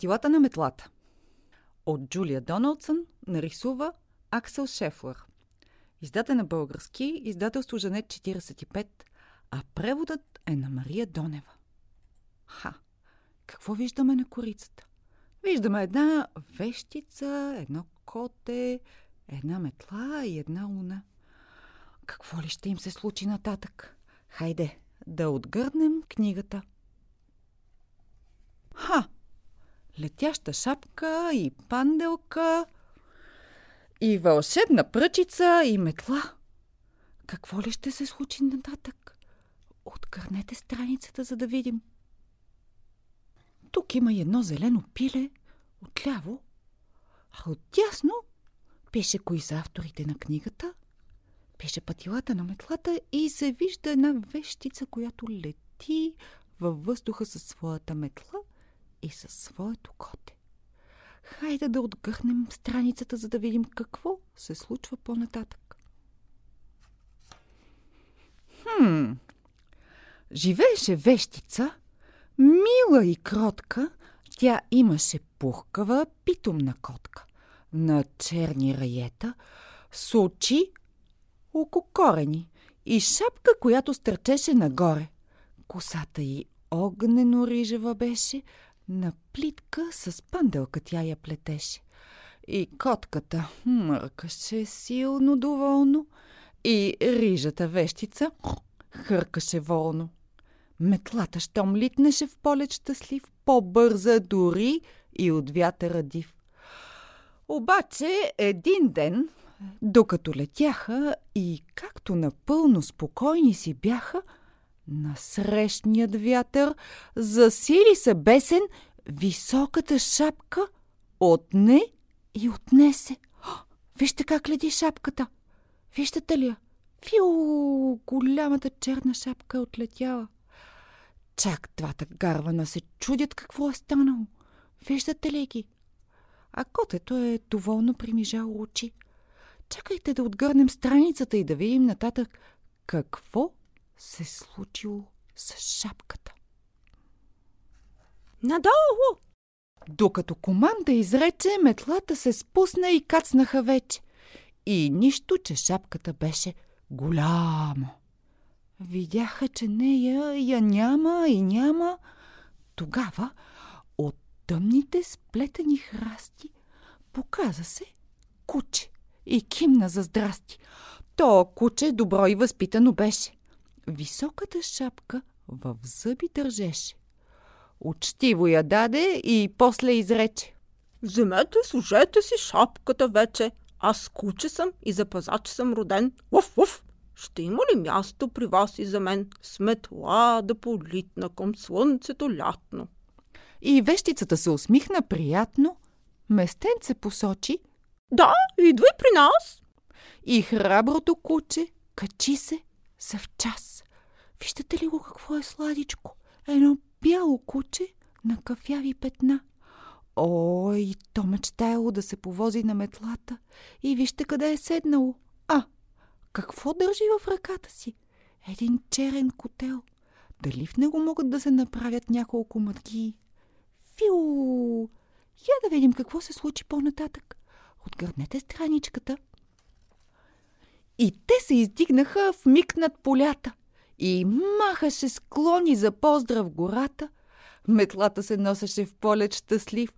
Патилата на метлата. От Джулия Доналдсън нарисува Аксел Шефлър. Издата на български, издателство Жанет 45, а преводът е на Мария Донева. Ха! Какво виждаме на корицата? Виждаме една вещица, едно коте, една метла и една луна. Какво ли ще им се случи нататък? Хайде, да отгърнем книгата. Ха! Летяща шапка и панделка и вълшебна пръчица и метла. Какво ли ще се случи нататък? Откърнете страницата, за да видим. Тук има едно зелено пиле, отляво, а отдясно пише кои са авторите на книгата, пише пътилата на метлата и се вижда една вещица, която лети във въздуха със своята метла и със своето коте. Хайде да отгърнем страницата, за да видим какво се случва по-нататък. Хм, живееше вещица, мила и кротка, тя имаше пухкава питомна котка на черни раета, с очи ококорени и шапка, която стърчеше нагоре. Косата й огнено-рижева беше, на плитка с панделка тя я плетеше. И котката мъркаше силно доволно и рижата вещица хъркаше волно. Метлата, щом литнеше в полет щастлив, по-бърза дори и от вятъра див. Обаче един ден, докато летяха и както напълно спокойни си бяха, насрещният вятър засили се бесен високата шапка отне и отнесе. Вижте как леди шапката. Виждате ли я? Фиу, голямата черна шапка е отлетяла. Чак двата гарвана се чудят какво е станало. Виждате ли ги? А котето е доволно примижало очи. Чакайте да отгърнем страницата и да видим нататък какво се случило с шапката. Надолу! Докато команда изрече, метлата се спусна и кацнаха вече. И нищо, че шапката беше голяма. Видяха, че нея я няма и няма. Тогава от тъмните сплетени храсти показа се куче и кимна за здрасти. То куче добро и възпитано беше. Високата шапка в зъби държеше. Учтиво я даде и после изрече. Вземете, служете си шапката вече. Аз куче съм и за пазач съм роден. Уф, уф! Ще има ли място при вас и за мен? Сметла да политна към слънцето лятно. И вещицата се усмихна приятно, местенце посочи. Да, идвай при нас. И храброто куче качи се за в час. Виждате ли го какво е сладичко? Едно бяло куче на кафяви петна. Ой, то мечтаело да се повози на метлата и вижте къде е седнало. А, какво държи в ръката си? Един черен котел. Дали в него могат да се направят няколко мътки? Фиу! Я да видим какво се случи по-нататък. Отгърнете страничката. И те се издигнаха в миг над полята и махаше склони за поздрав гората. Метлата се носеше в полет щастлив,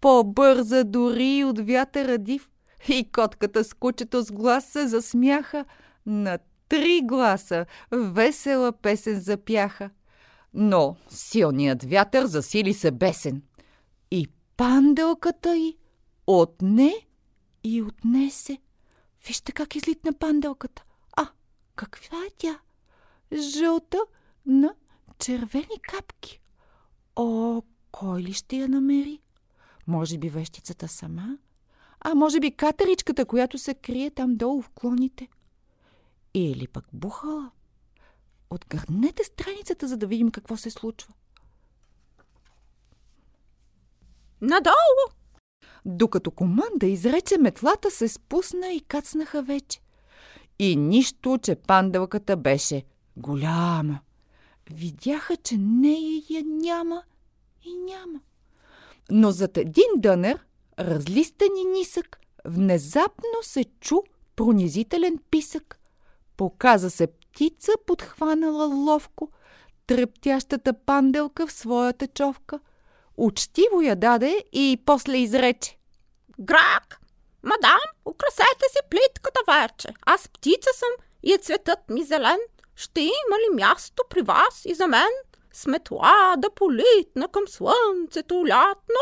по-бърза дори от вятъра див. И котката с кучето с глас се засмяха. На три гласа весела песен запяха. Но силният вятър засили се бесен. И панделката й отне и отнесе. Вижте как излитна панделката. А, каква е тя? Жълта на червени капки. О, кой ли ще я намери? Може би вещицата сама? А може би катеричката, която се крие там долу в клоните? Или пък бухала? Отгърнете страницата, за да видим какво се случва. Надолу! Докато команда изрече, метлата се спусна и кацнаха вече. И нищо, че панделката беше голяма. Видяха, че нея я няма и няма. Но зад един дънер, разлистен и нисък, внезапно се чу пронизителен писък. Показа се птица, подхванала ловко, трептящата панделка в своята човка. Учтиво я даде и после изрече. Грак! Мадам, украсете си плитката вече. Аз птица съм и е цветът ми зелен. Ще има ли място при вас и за мен? Сметла да политна към слънцето лятно.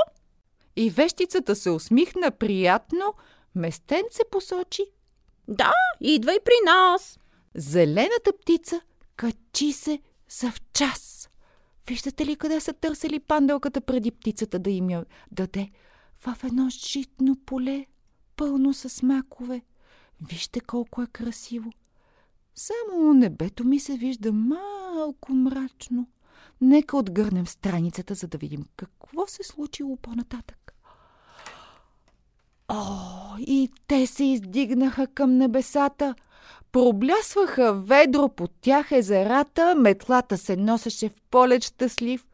И вещицата се усмихна приятно, местенце посочи. Да, идвай при нас. Зелената птица качи се за в час. Виждате ли къде са търсили панделката преди птицата да им я даде? В едно житно поле, пълно с макове. Вижте колко е красиво. Само небето ми се вижда малко мрачно. Нека отгърнем страницата, за да видим какво се случило по-нататък. О, и те се издигнаха към небесата. Проблясваха ведро под тях езерата, метлата се носеше в полет щастлив,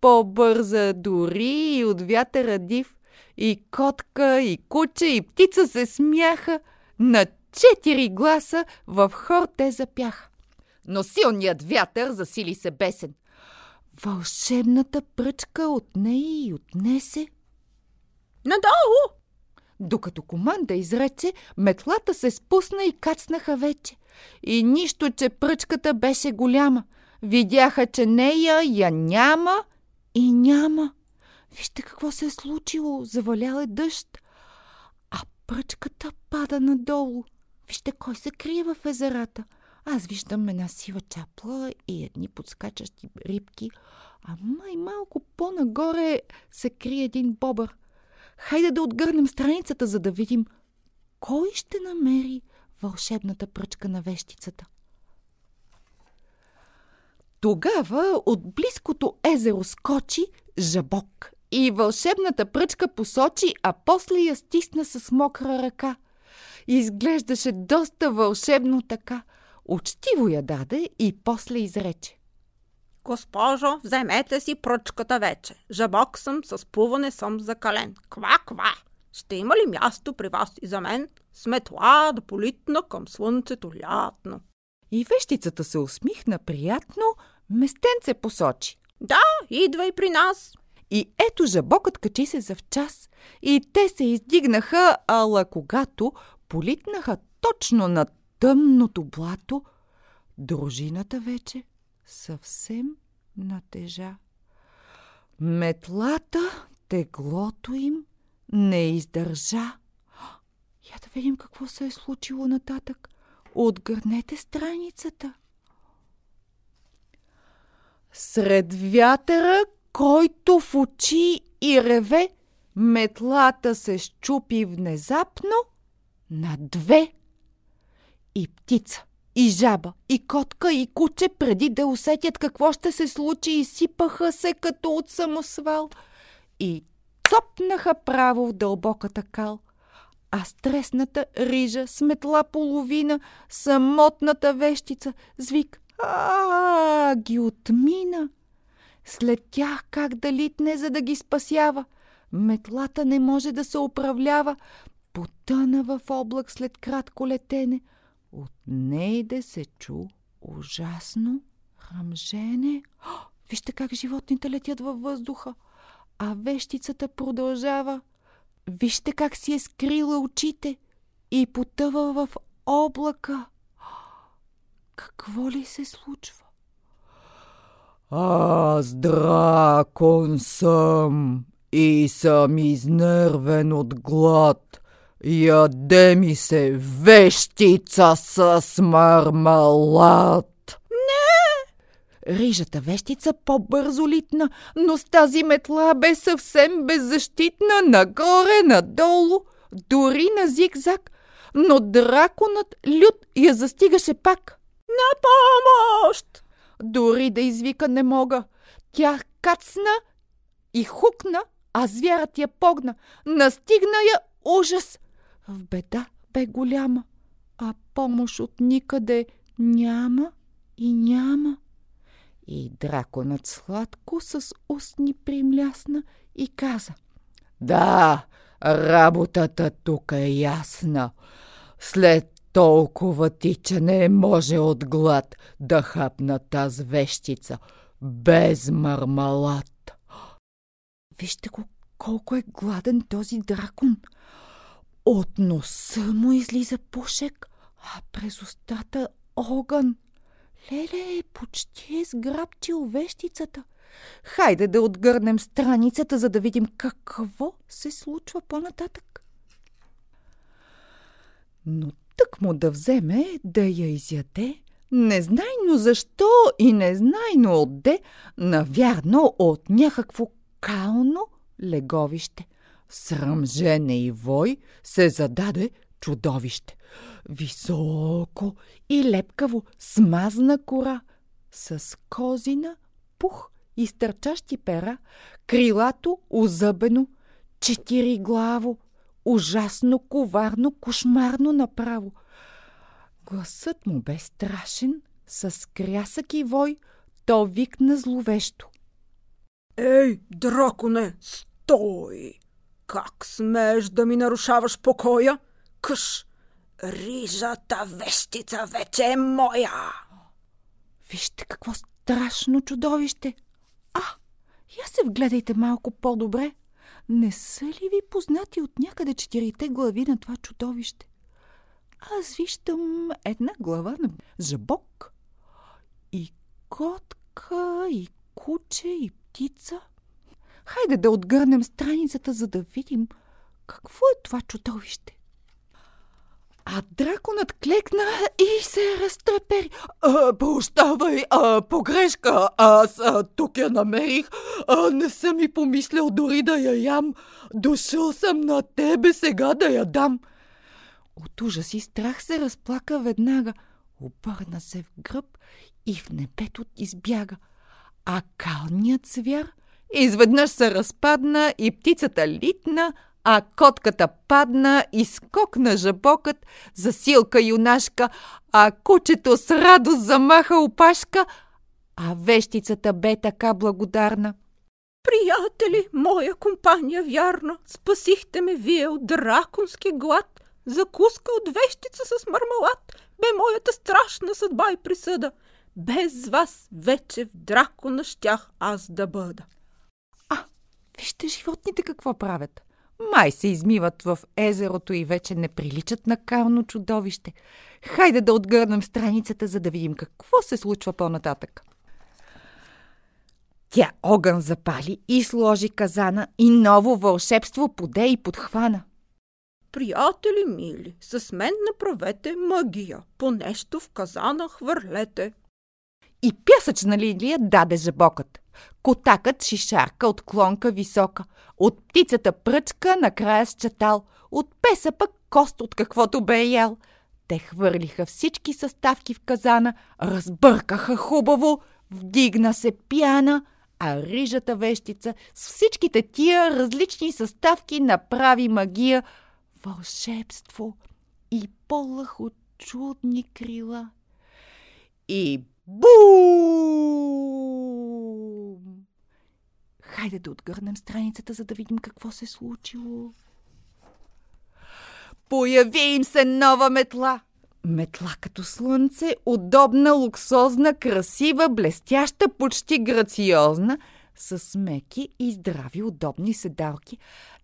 по-бърза дори и от вятъра див. И котка, и куче, и птица се смяха. На четири гласа в хор те запяха. Но силният вятър засили се бесен. Вълшебната пръчка отне и отнесе. Надолу! Докато команда изрече, метлата се спусна и кацнаха вече. И нищо, че пръчката беше голяма. Видяха, че нея я няма и няма. Вижте какво се е случило. Завалял е дъжд. А пръчката пада надолу. Вижте кой се крие в езерата. Аз виждам една сива чапла и едни подскачащи рибки, а май малко по-нагоре се крие един бобър. Хайде да отгърнем страницата, за да видим кой ще намери вълшебната пръчка на вещицата. Тогава от близкото езеро скочи жабок и вълшебната пръчка посочи, а после я стисна с мокра ръка. Изглеждаше доста вълшебно така. Учтиво я даде и после изрече. Госпожо, вземете си пръчката вече. Жабок съм, с плуване съм закален. Ква, ква! Ще има ли място при вас и за мен? Сметла да политна към слънцето лятно. И вещицата се усмихна приятно, местенце посочи. Да, идвай при нас. И ето жабокът качи се за в час. И те се издигнаха, ала когато политнаха точно на тъмното блато, дружината вече съвсем натежа. Метлата, теглото им не издържа. Я да видим какво се е случило нататък. Отгърнете страницата. Сред вятъра, който в очи и реве, метлата се щупи внезапно на две. И птица, и жаба, и котка, и куче, преди да усетят какво ще се случи, изсипаха се като от самосвал и цопнаха право в дълбоката кал. А стресната рижа, сметла половина, самотната вещица, звик а ги отмина. След тях как да литне, за да ги спасява? Метлата не може да се управлява. Потъна в облак след кратко летене – от нейде се чу ужасно хръмжене. Вижте как животните летят във въздуха, а вещицата продължава. Вижте как си е скрила очите и потъва в облака. Какво ли се случва? Аз дракон съм и съм изнервен от глад. Яде ми се вещица с мармалад. Не! Рижата вещица по-бързо литна, но с тази метла бе съвсем беззащитна, нагоре, надолу, дори на зигзаг. Но драконът лют я застигаше пак. На помощ! Дори да извика не мога. Тя кацна и хукна, а звярат я погна. Настигна я ужас. В беда бе голяма, а помощ от никъде няма и няма. И драконът сладко с устни примлясна и каза Да, работата тук е ясна. След толкова тичане може от глад да хапна тази вещица, без мармалат. Вижте го, колко е гладен този дракон. От носа му излиза пушек, а през устата огън. Леле, почти е сграбчил вещицата. Хайде да отгърнем страницата, за да видим какво се случва по-нататък. Но тък му да вземе да я изяде, незнайно защо и незнайно отде, навярно от някакво кално леговище. Срамжене и вой се зададе чудовище. Високо и лепкаво, смазна кора, с козина, пух и стърчащи пера, крилато, озъбено, четириглаво, ужасно, коварно, кошмарно направо. Гласът му бе страшен, с крясък и вой, то викна зловещо. Ей, драконе, стой! Как смееш да ми нарушаваш покоя? Къш, рижата вещица вече е моя! Вижте какво страшно чудовище! А, я се вгледайте малко по-добре. Не са ли ви познати от някъде четирите глави на това чудовище? Аз виждам една глава на жабок и котка, и куче, и птица. Хайде да отгърнем страницата, за да видим какво е това чудовище. А драконът клекна и се разтрепери. Прощавай, погрешка, аз а, тук я намерих. А, не съм и помислял дори да я ям. Дошъл съм на тебе сега да я дам. От ужас и страх се разплака веднага. Обърна се в гръб и в небето избяга. А калният звяр изведнъж се разпадна и птицата литна, а котката падна и скокна жабокът, засилка юнашка, а кучето с радост замаха опашка, а вещицата бе така благодарна. Приятели, моя компания вярна, спасихте ме вие от драконски глад, закуска от вещица с мармалат, бе моята страшна съдба и присъда. Без вас вече в дракона щях аз да бъда. Вижте животните какво правят. Май се измиват в езерото и вече не приличат на кално чудовище. Хайде да отгърнем страницата, за да видим какво се случва по-нататък. Тя огън запали и сложи казана и ново вълшебство поде и подхвана. Приятели мили, с мен направете магия, по нещо в казана хвърлете. И пясъчна лилия даде жабокът. Котакът шишарка от клонка висока, от птицата пръчка накрая с чатал, от песа пък кост от каквото бе ял. Те хвърлиха всички съставки в казана, разбъркаха хубаво, вдигна се пяна, а рижата вещица с всичките тия различни съставки направи магия, вълшебство и полъх от чудни крила. И Бум! Хайде да отгърнем страницата, за да видим какво се е случило. Появи им се нова метла. Метла като слънце, удобна, луксозна, красива, блестяща, почти грациозна, с меки и здрави, удобни седалки.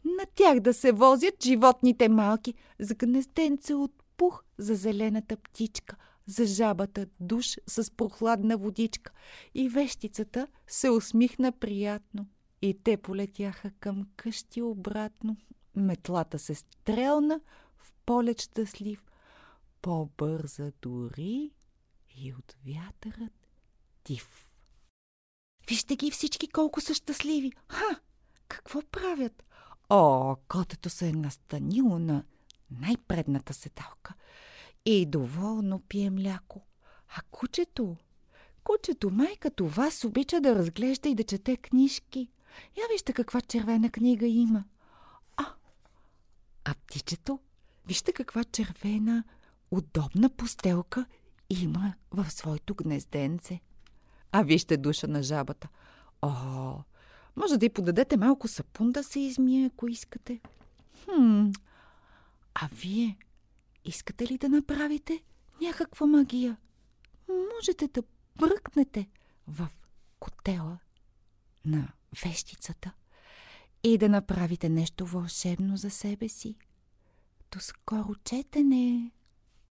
На тях да се возят животните малки, с гнезденце от пух за зелената птичка – за жабата душ с прохладна водичка и вещицата се усмихна приятно. И те полетяха към къщи обратно. Метлата се стрелна в полет щастлив, по-бърза дори и от вятърът тив. Вижте ги всички колко са щастливи. Ха! Какво правят? О, котето се е настанило на най-предната седалка и доволно пие мляко. А кучето? Кучето, майка вас обича да разглежда и да чете книжки. Я вижте каква червена книга има. А, а птичето? Вижте каква червена, удобна постелка има в своето гнезденце. А вижте душа на жабата. О, Може да й подадете малко сапун да се измие, ако искате. Хм, а вие искате ли да направите някаква магия? Можете да бръкнете в котела на вещицата и да направите нещо вълшебно за себе си. До скоро четене!